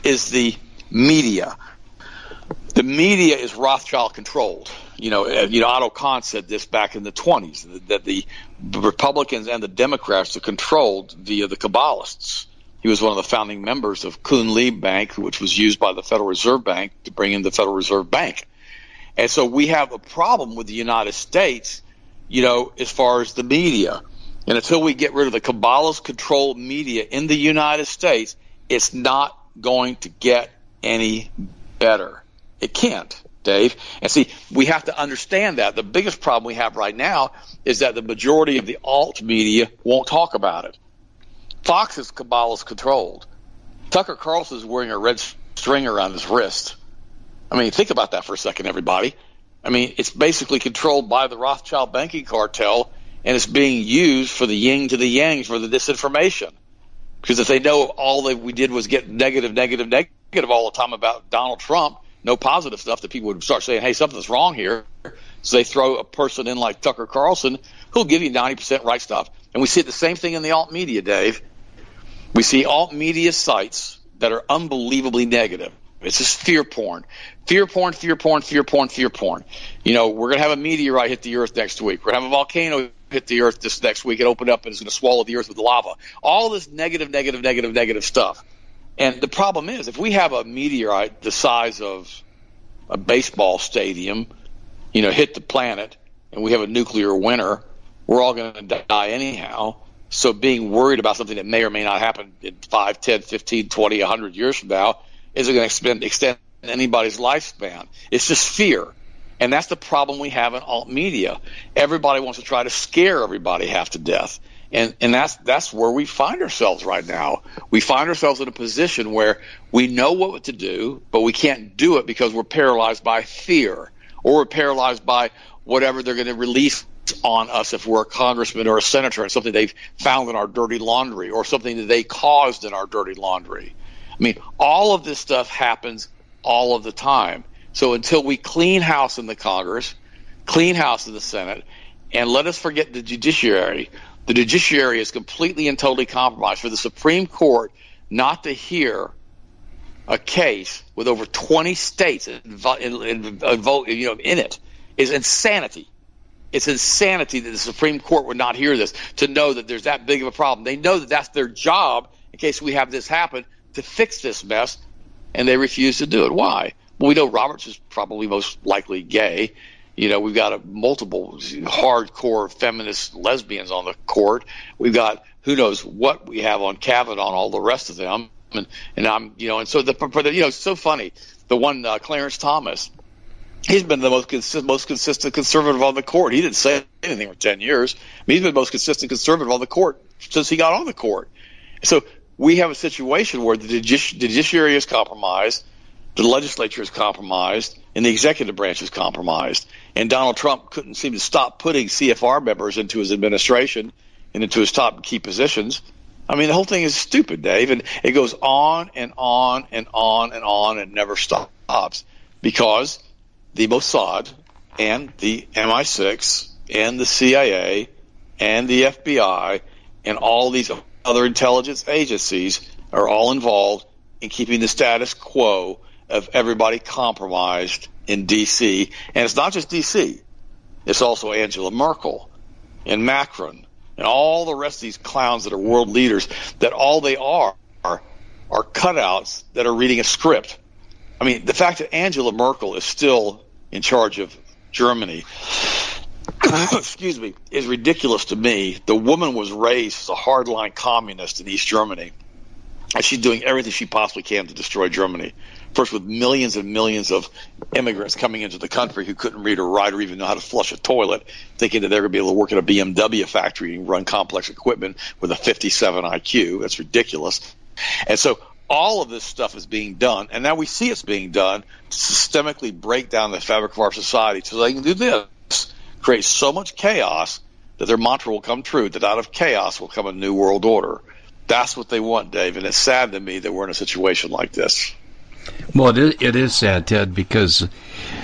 is the media. The media is Rothschild controlled. You know, uh, you know, Otto Kahn said this back in the 20s that the Republicans and the Democrats are controlled via the Kabbalists. He was one of the founding members of Kuhn Loeb Bank, which was used by the Federal Reserve Bank to bring in the Federal Reserve Bank. And so we have a problem with the United States, you know, as far as the media. And until we get rid of the Kabbalah's controlled media in the United States, it's not going to get any better. It can't. Dave. And see, we have to understand that. The biggest problem we have right now is that the majority of the alt media won't talk about it. Fox is Kabbalist controlled. Tucker Carlson is wearing a red string around his wrist. I mean, think about that for a second, everybody. I mean, it's basically controlled by the Rothschild banking cartel, and it's being used for the yin to the yang for the disinformation. Because if they know all that we did was get negative, negative, negative all the time about Donald Trump, no positive stuff, that people would start saying, hey, something's wrong here. So they throw a person in like Tucker Carlson who'll give you 90% right stuff. And we see the same thing in the alt media, Dave. We see alt media sites that are unbelievably negative. It's just fear porn. Fear porn, fear porn, fear porn, fear porn. You know, we're going to have a meteorite hit the earth next week. We're going to have a volcano hit the earth this next week It open up and it's going to swallow the earth with lava. All this negative, negative, negative, negative stuff. And the problem is, if we have a meteorite the size of a baseball stadium, you know, hit the planet, and we have a nuclear winter, we're all going to die anyhow. So being worried about something that may or may not happen in 5, 10, 15, 20, 100 years from now isn't going to extend, extend anybody's lifespan. It's just fear. And that's the problem we have in alt media. Everybody wants to try to scare everybody half to death and and that's that's where we find ourselves right now. We find ourselves in a position where we know what to do, but we can't do it because we're paralyzed by fear, or we're paralyzed by whatever they're going to release on us if we're a congressman or a senator and something they've found in our dirty laundry or something that they caused in our dirty laundry. I mean, all of this stuff happens all of the time. So until we clean house in the Congress, clean house in the Senate, and let us forget the judiciary, the judiciary is completely and totally compromised. For the Supreme Court not to hear a case with over 20 states you know, in it is insanity. It's insanity that the Supreme Court would not hear this to know that there's that big of a problem. They know that that's their job in case we have this happen to fix this mess, and they refuse to do it. Why? Well, we know Roberts is probably most likely gay. You know, we've got a, multiple hardcore feminist lesbians on the court. We've got who knows what we have on Kavanaugh and all the rest of them. And, and I'm, you know, and so the, you know, it's so funny. The one, uh, Clarence Thomas, he's been the most, consi- most consistent conservative on the court. He didn't say anything for 10 years. I mean, he's been the most consistent conservative on the court since he got on the court. So we have a situation where the, judici- judiciary is compromised, the legislature is compromised, and the executive branch is compromised. And Donald Trump couldn't seem to stop putting CFR members into his administration and into his top key positions. I mean, the whole thing is stupid, Dave, and it goes on and on and on and on and never stops because the Mossad and the MI6 and the CIA and the FBI and all these other intelligence agencies are all involved in keeping the status quo of everybody compromised in D.C. And it's not just D.C. It's also Angela Merkel and Macron and all the rest of these clowns that are world leaders that all they are are, are cutouts that are reading a script. I mean, the fact that Angela Merkel is still in charge of Germany, [COUGHS] excuse me, is ridiculous to me. The woman was raised as a hardline communist in East Germany, and she's doing everything she possibly can to destroy Germany. First, with millions and millions of immigrants coming into the country who couldn't read or write or even know how to flush a toilet, thinking that they're going to be able to work at a BMW factory and run complex equipment with a 57 IQ. That's ridiculous. And so all of this stuff is being done, and now we see it's being done to systemically break down the fabric of our society so they can do this, create so much chaos that their mantra will come true, that out of chaos will come a new world order. That's what they want, Dave, and it's sad to me that we're in a situation like this. Well, it is, it is sad, Ted, because,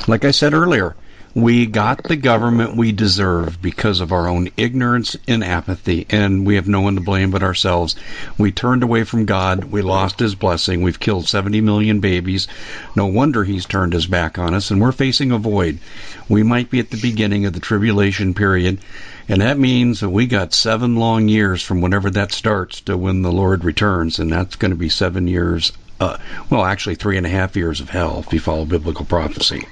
like I said earlier, we got the government we deserve because of our own ignorance and apathy, and we have no one to blame but ourselves. We turned away from God. We lost His blessing. We've killed 70 million babies. No wonder He's turned His back on us, and we're facing a void. We might be at the beginning of the tribulation period, and that means that we got seven long years from whenever that starts to when the Lord returns, and that's going to be seven years uh, well, actually three and a half years of hell if you follow biblical prophecy.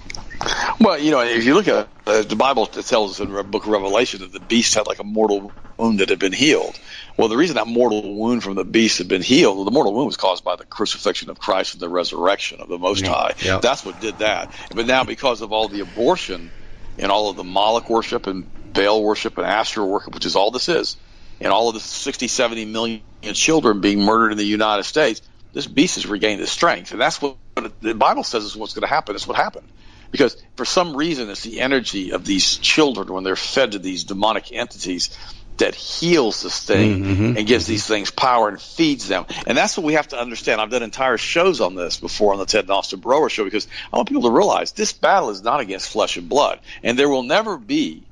Well, you know, if you look at uh, the Bible, it tells us in the book of Revelation that the beast had like a mortal wound that had been healed. Well, the reason that mortal wound from the beast had been healed, well, the mortal wound was caused by the crucifixion of Christ and the resurrection of the Most yeah, High. Yeah. That's what did that. But now, because of all the abortion and all of the Moloch worship and Baal worship and Asherah worship, which is all this is, and all of the 60, 70 million children being murdered in the United States, this beast has regained its strength, and that's what the Bible says is what's going to happen. It's what happened. Because for some reason, it's the energy of these children when they're fed to these demonic entities that heals this thing mm-hmm. and gives mm-hmm. these things power and feeds them. And that's what we have to understand. I've done entire shows on this before on the Ted and Austin Broer show because I want people to realize this battle is not against flesh and blood. And there will never be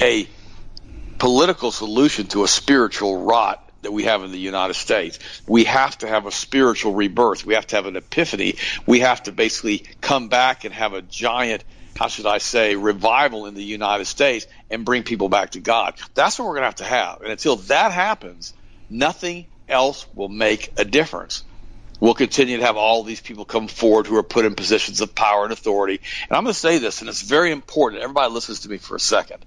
a political solution to a spiritual rot that we have in the United States. We have to have a spiritual rebirth. We have to have an epiphany. We have to basically come back and have a giant, how should I say, revival in the United States and bring people back to God. That's what we're going to have to have. And until that happens, nothing else will make a difference. We'll continue to have all these people come forward who are put in positions of power and authority. And I'm going to say this, and it's very important. Everybody listens to me for a second.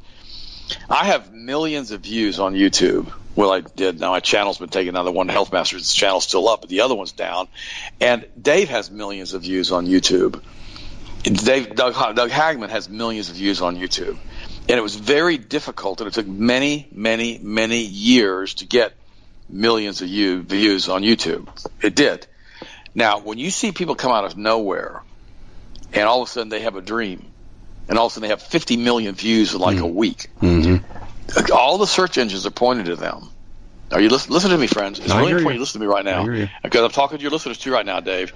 I have millions of views on YouTube. Well, I did. Now my channel's been taken down. The one Health Masters channel's still up, but the other one's down. And Dave has millions of views on YouTube. Dave Doug, Doug Hagmann has millions of views on YouTube. And it was very difficult, and it took many, many, many years to get millions of you, views on YouTube. It did. Now, when you see people come out of nowhere, and all of a sudden they have a dream, and all of a sudden they have 50 million views in like mm. a week. Mm-hmm. All the search engines are pointing to them. Are you listen, listen to me, friends? It's I really important you. you listen to me right now because I'm talking to your listeners too right now, Dave.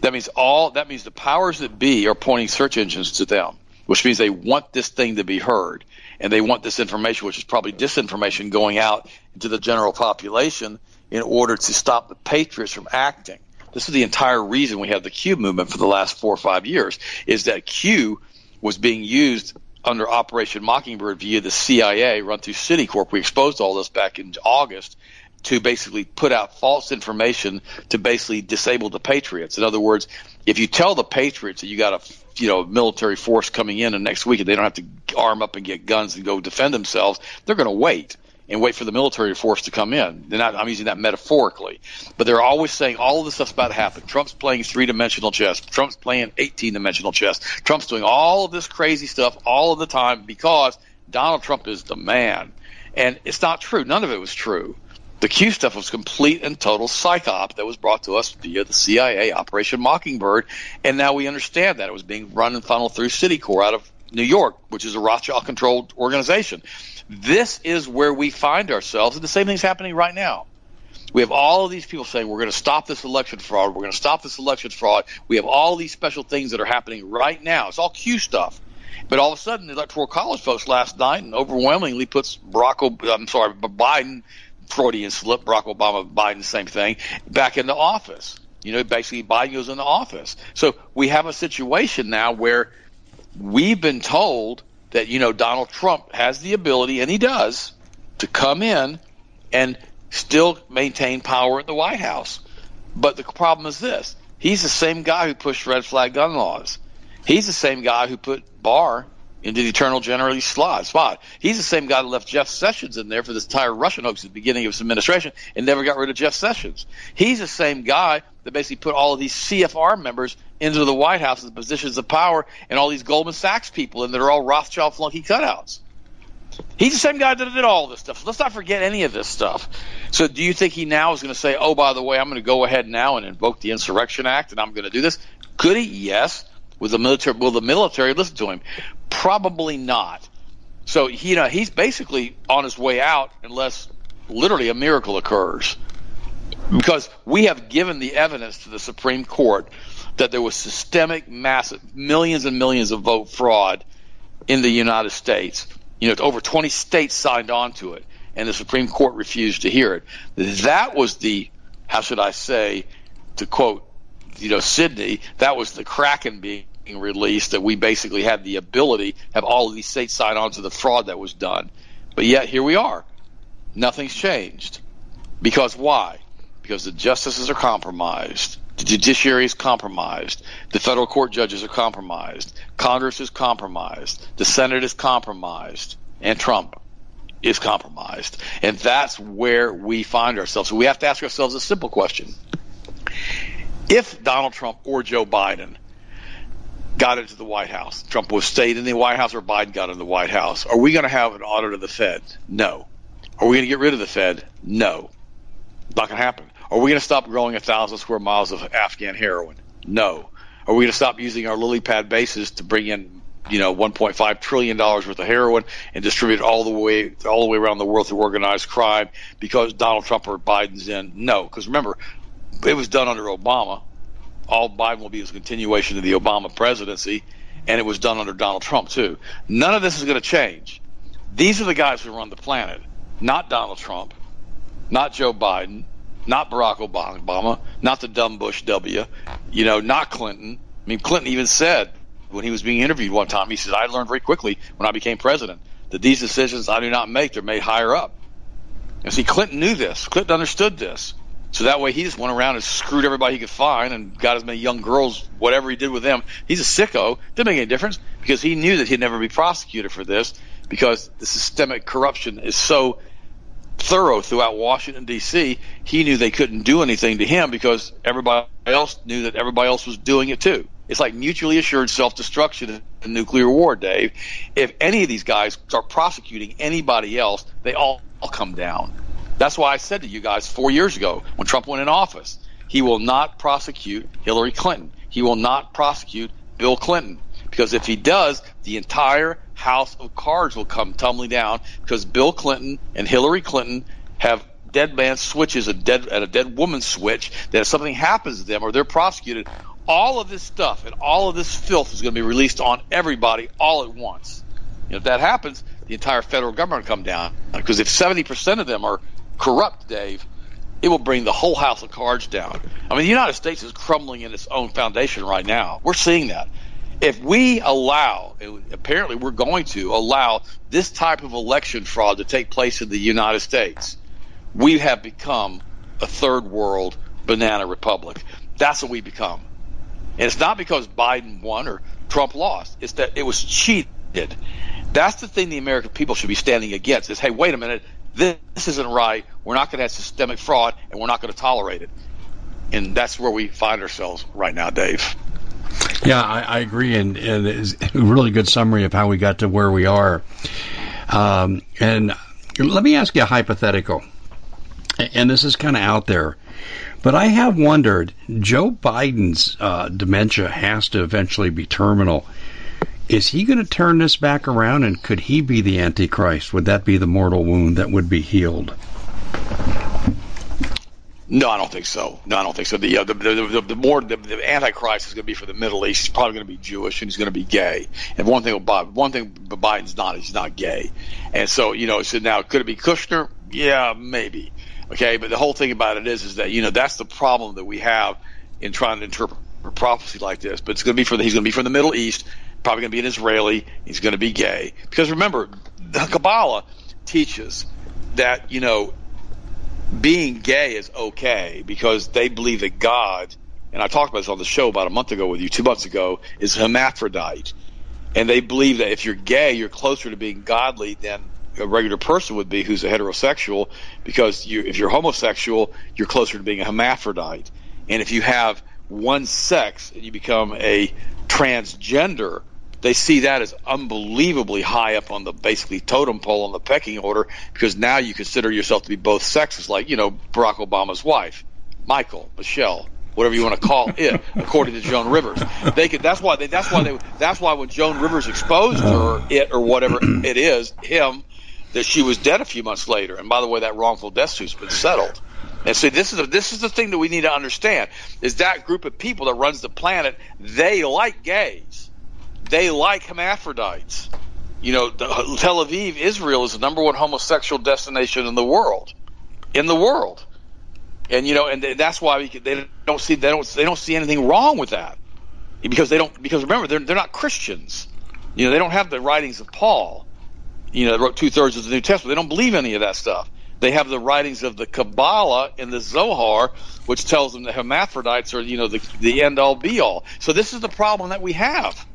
That means all that means the powers that be are pointing search engines to them, which means they want this thing to be heard and they want this information, which is probably disinformation, going out into the general population in order to stop the patriots from acting. This is the entire reason we have the Q movement for the last four or five years. Is that Q was being used under Operation Mockingbird via the CIA, run through Citicorp. We exposed all this back in August to basically put out false information to basically disable the patriots. In other words, if you tell the patriots that you got a you know military force coming in and next week and they don't have to arm up and get guns and go defend themselves, they're going to wait and wait for the military force to come in. Not, I'm using that metaphorically, but they're always saying all of this stuff's about to happen. Trump's playing three dimensional chess. Trump's playing 18 dimensional chess. Trump's doing all of this crazy stuff all of the time because Donald Trump is the man. And it's not true. None of it was true. The Q stuff was complete and total psyop that was brought to us via the CIA, Operation Mockingbird, and now we understand that it was being run and funneled through Citicorp out of New York, which is a Rothschild-controlled organization. This is where we find ourselves, and the same thing's happening right now. We have all of these people saying we're going to stop this election fraud. We're going to stop this election fraud. We have all these special things that are happening right now. It's all Q stuff. But all of a sudden, the electoral college folks last night and overwhelmingly puts Barack, I'm sorry, Biden Freudian slip, Barack Obama, Biden, same thing, back into office. You know, basically Biden goes into office. So we have a situation now where we've been told that, you know, Donald Trump has the ability, and he does, to come in and still maintain power at the White House. But the problem is this he's the same guy who pushed red flag gun laws. He's the same guy who put Barr into the attorney general slot spot. He's the same guy that left Jeff Sessions in there for this entire Russian hoax at the beginning of his administration and never got rid of Jeff Sessions. He's the same guy that basically put all of these CFR members into the White House in positions of power and all these Goldman Sachs people and they're all Rothschild flunky cutouts. He's the same guy that did all this stuff. Let's not forget any of this stuff. So, do you think he now is going to say, "Oh, by the way, I'm going to go ahead now and invoke the Insurrection Act and I'm going to do this"? Could he? Yes. With the military, will the military listen to him? Probably not. So you know he's basically on his way out unless literally a miracle occurs, because we have given the evidence to the Supreme Court that there was systemic, massive, millions and millions of vote fraud in the United States. You know, over 20 states signed on to it, and the Supreme Court refused to hear it. That was the, how should I say, to quote, you know, Sidney, that was the Kraken being released that we basically had the ability have all of these states sign on to the fraud that was done. But yet here we are. Nothing's changed. Because why? Because the justices are compromised. The judiciary is compromised. The federal court judges are compromised. Congress is compromised. The Senate is compromised. And Trump is compromised. And that's where we find ourselves. So we have to ask ourselves a simple question. If Donald Trump or Joe Biden got into the White House. Trump was stayed in the White House or Biden got in the White House. Are we going to have an audit of the Fed? No. Are we going to get rid of the Fed? No. Not going to happen. Are we going to stop growing a thousand square miles of Afghan heroin? No. Are we going to stop using our lily pad bases to bring in, you know, 1.5 trillion dollars worth of heroin and distribute it all the way all the way around the world through organized crime because Donald Trump or Biden's in? No, because remember, it was done under Obama all Biden will be is a continuation of the Obama presidency, and it was done under Donald Trump too. None of this is going to change. These are the guys who run the planet, not Donald Trump, not Joe Biden, not Barack Obama, not the dumb Bush W, you know, not Clinton. I mean, Clinton even said when he was being interviewed one time, he said, "I learned very quickly when I became president that these decisions I do not make; they're made higher up." And see, Clinton knew this. Clinton understood this. So that way he just went around and screwed everybody he could find and got as many young girls, whatever he did with them. He's a sicko. Didn't make any difference because he knew that he'd never be prosecuted for this because the systemic corruption is so thorough throughout Washington D.C. He knew they couldn't do anything to him because everybody else knew that everybody else was doing it too. It's like mutually assured self-destruction in a nuclear war, Dave. If any of these guys start prosecuting anybody else, they all come down. That's why I said to you guys four years ago when Trump went in office, he will not prosecute Hillary Clinton. He will not prosecute Bill Clinton. Because if he does, the entire house of cards will come tumbling down because Bill Clinton and Hillary Clinton have dead man switches a dead at a dead woman switch that if something happens to them or they're prosecuted, all of this stuff and all of this filth is going to be released on everybody all at once. Know, if that happens, the entire federal government will come down because if 70% of them are corrupt, Dave, it will bring the whole house of cards down. I mean, the United States is crumbling in its own foundation right now. We're seeing that. If we allow, apparently we're going to allow this type of election fraud to take place in the United States, we have become a third world banana republic. That's what we become. And it's not because Biden won or Trump lost. It's that it was cheated. That's the thing the American people should be standing against is, hey, wait a minute, this, this isn't right. We're not going to have systemic fraud, and we're not going to tolerate it. And that's where we find ourselves right now, Dave. Yeah, I, I agree, and, and it's a really good summary of how we got to where we are. Um, and let me ask you a hypothetical. and this is kind of out there, but I have wondered Joe Biden's uh, dementia has to eventually be terminal. Is he going to turn this back around, and could he be the Antichrist? Would that be the mortal wound that would be healed? No, I don't think so. No, I don't think so. The uh, the, the, the, the, more the, the Antichrist is going to be for the Middle East. He's probably going to be Jewish and he's going to be gay. And one thing about one thing Biden's not, he's not gay. And so you know, so now could it be Kushner? Yeah, maybe. Okay, but the whole thing about it is, is that you know that's the problem that we have in trying to interpret prophecy like this. But it's going to be for the, he's going to be from the Middle East, probably going to be an Israeli. He's going to be gay because remember, the Kabbalah teaches that you know being gay is okay because they believe that God, and I talked about this on the show about a month ago with you, two months ago, is hermaphrodite. And they believe that if you're gay, you're closer to being godly than a regular person would be who's a heterosexual because you, if you're homosexual, you're closer to being a hermaphrodite. And if you have one sex and you become a transgender, they see that as unbelievably high up on the basically totem pole on the pecking order because now you consider yourself to be both sexes, like you know Barack Obama's wife, Michael, Michelle, whatever you want to call it, [LAUGHS] according to Joan Rivers. They could. That's why they. That's why they. That's why when Joan Rivers exposed her, it or whatever [CLEARS THROAT] it is, him, that she was dead a few months later. And by the way, that wrongful death suit's been settled. And so this is this is the thing that we need to understand is that group of people that runs the planet. They like gays they like hermaphrodites. You know, the, Tel Aviv, Israel, is the number one homosexual destination in the world. In the world, and you know, and that's why we, they don't see they don't they don't see anything wrong with that because they don't because remember they're they're not Christians. You know, they don't have the writings of Paul. You know, wrote two thirds of the New Testament. They don't believe any of that stuff. They have the writings of the Kabbalah and the Zohar, which tells them the hermaphrodites are, you know, the, the end all be all. So this is the problem that we have.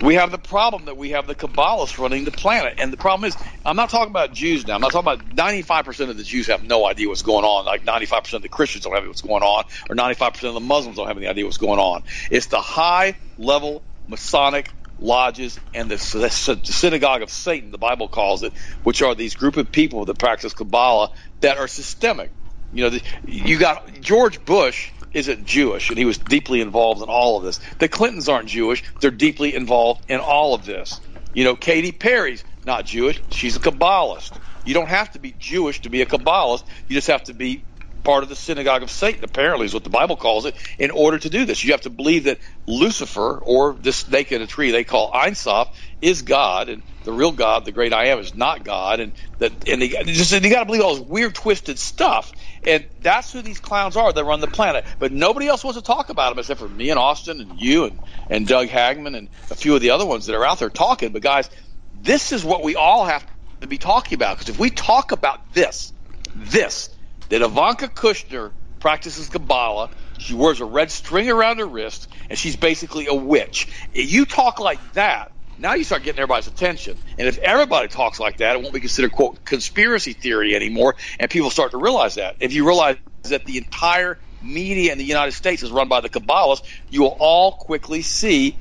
We have the problem that we have the Kabbalists running the planet. And the problem is, I'm not talking about Jews now. I'm not talking about 95% of the Jews have no idea what's going on. Like 95% of the Christians don't have what's going on, or 95% of the Muslims don't have any idea what's going on. It's the high level Masonic lodges and the, the synagogue of Satan, the Bible calls it, which are these group of people that practice Kabbalah that are systemic. You know, the, you got George Bush isn't Jewish, and he was deeply involved in all of this. The Clintons aren't Jewish; they're deeply involved in all of this. You know, Katy Perry's not Jewish; she's a Kabbalist. You don't have to be Jewish to be a Kabbalist. You just have to be part of the synagogue of Satan, apparently, is what the Bible calls it, in order to do this. You have to believe that Lucifer, or this snake in a tree they call Ein Sof, is God, and the real God, the great I am, is not God, and that and they just you got to believe all this weird, twisted stuff, and that's who these clowns are that run the planet. But nobody else wants to talk about them except for me and Austin and you and and Doug Hagmann and a few of the other ones that are out there talking. But guys, this is what we all have to be talking about because if we talk about this, this that Ivanka Kushner practices Kabbalah. She wears a red string around her wrist, and she's basically a witch. If you talk like that, now you start getting everybody's attention. And if everybody talks like that, it won't be considered, quote, conspiracy theory anymore, and people start to realize that. If you realize that the entire media in the United States is run by the Kabbalists, you will all quickly see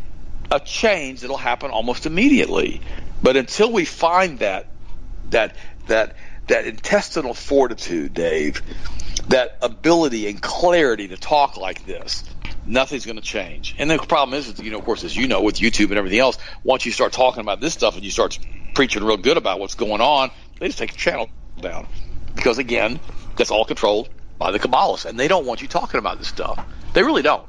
a change that'll happen almost immediately. But until we find that, that, that, that intestinal fortitude, Dave, that ability and clarity to talk like this, nothing's going to change. And the problem is, you know, of course, as you know, with YouTube and everything else, once you start talking about this stuff and you start preaching real good about what's going on, they just take the channel down. Because again, that's all controlled by the Kabbalists, and they don't want you talking about this stuff. They really don't.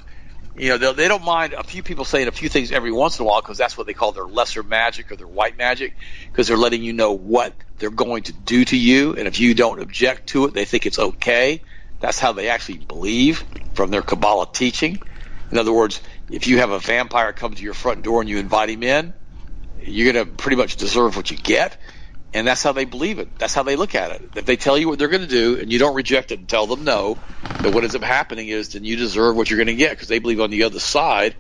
You know, they don't mind a few people saying a few things every once in a while because that's what they call their lesser magic or their white magic because they're letting you know what they're going to do to you, and if you don't object to it, they think it's okay. That's how they actually believe from their Kabbalah teaching. In other words, if you have a vampire come to your front door and you invite him in, you're going to pretty much deserve what you get. And that's how they believe it. That's how they look at it. If they tell you what they're going to do and you don't reject it and tell them no, then what ends up happening is then you deserve what you're going to get because they believe on the other side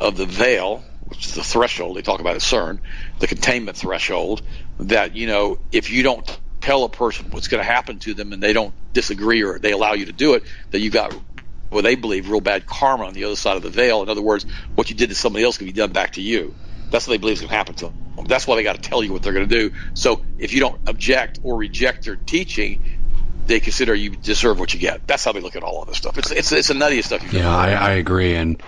of the veil, which is the threshold they talk about at CERN, the containment threshold, that, you know, if you don't tell a person what's going to happen to them and they don't disagree or they allow you to do it, that you've got what they believe real bad karma on the other side of the veil. In other words, what you did to somebody else can be done back to you. That's what they believe is going to happen to them. That's why they got to tell you what they're going to do. So if you don't object or reject their teaching, they consider you deserve what you get. That's how they look at all of this stuff. It's it's it's the nuttiest stuff. yeah, I, I agree, and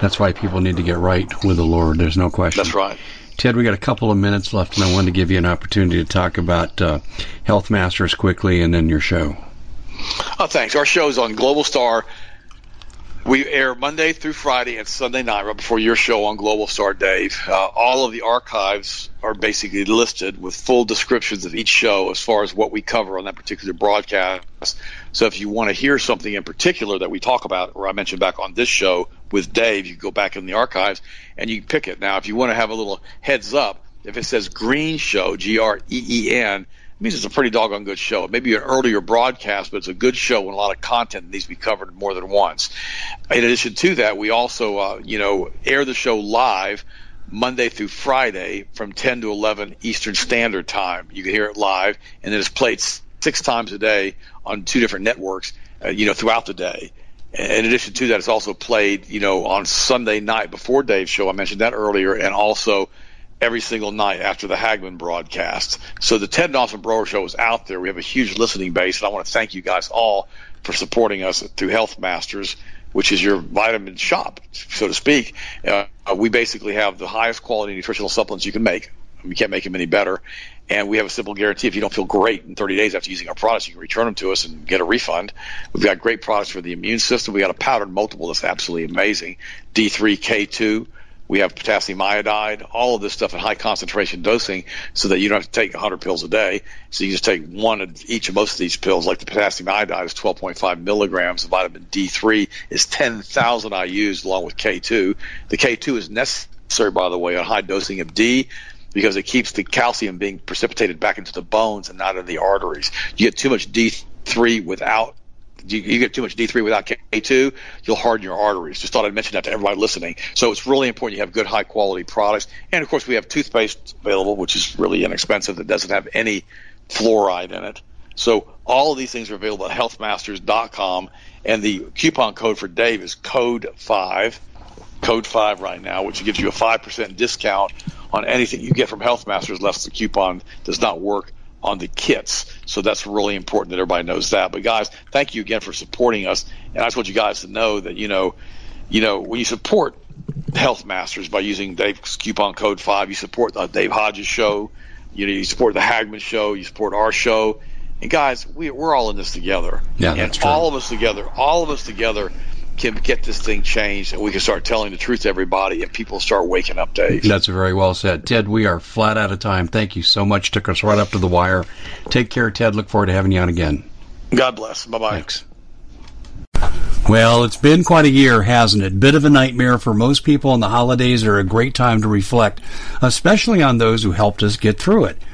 that's why people need to get right with the Lord. There's no question. That's right. Ted, we got a couple of minutes left, and I wanted to give you an opportunity to talk about uh, Health Masters quickly, and then your show. Oh, thanks. Our show's on Global Star we air Monday through Friday and Sunday night, right before your show on Global Star, Dave. Uh, all of the archives are basically listed with full descriptions of each show as far as what we cover on that particular broadcast. So if you want to hear something in particular that we talk about, or I mentioned back on this show with Dave, you go back in the archives and you pick it. Now, if you want to have a little heads up, if it says Green Show, G R E E N, means it's a pretty doggone good show. It may be an earlier broadcast, but it's a good show and a lot of content needs to be covered more than once. In addition to that, we also, uh, you know, air the show live Monday through Friday from 10 to 11 Eastern Standard Time. You can hear it live, and then it's played six times a day on two different networks, uh, you know, throughout the day. In addition to that, it's also played, you know, on Sunday night before Dave's show. I mentioned that earlier, and also every single night after the Hagmann broadcast. So the Ted and Austin Broer Show is out there. We have a huge listening base, and I want to thank you guys all for supporting us through Health Masters, which is your vitamin shop, so to speak. Uh, we basically have the highest quality nutritional supplements you can make. We can't make them any better. And we have a simple guarantee. If you don't feel great in 30 days after using our products, you can return them to us and get a refund. We've got great products for the immune system. We got a powdered multiple that's absolutely amazing. D3K2 we have potassium iodide, all of this stuff in high concentration dosing so that you don't have to take 100 pills a day. So you just take one of each of most of these pills, like the potassium iodide is 12.5 milligrams. The vitamin D3 is 10,000 IUs along with K2. The K2 is necessary, by the way, on high dosing of D because it keeps the calcium being precipitated back into the bones and not in the arteries. You get too much D3 without you, you, get too much D3 without K2, you'll harden your arteries. Just thought I'd mention that to everybody listening. So it's really important you have good, high quality products. And of course, we have toothpaste available, which is really inexpensive, that doesn't have any fluoride in it. So all of these things are available at healthmasters.com. And the coupon code for Dave is code 5, code 5 right now, which gives you a 5% discount on anything you get from Healthmasters, unless the coupon does not work on the kits. So that's really important that everybody knows that. But guys, thank you again for supporting us. And I just want you guys to know that you know, you know, when you support Health Masters by using Dave's coupon code five, you support the Dave Hodges show. You know, you support the Hagmann show. You support our show. And guys, we, we're all in this together. Yeah, and that's true. all of us together, all of us together can get this thing changed and we can start telling the truth to everybody and people start waking up, Dave. That's very well said. Ted, we are flat out of time. Thank you so much. Took us right up to the wire. Take care, Ted. Look forward to having you on again. God bless. Bye bye. Thanks. Well, it's been quite a year, hasn't it? Bit of a nightmare for most people, and the holidays are a great time to reflect, especially on those who helped us get through it.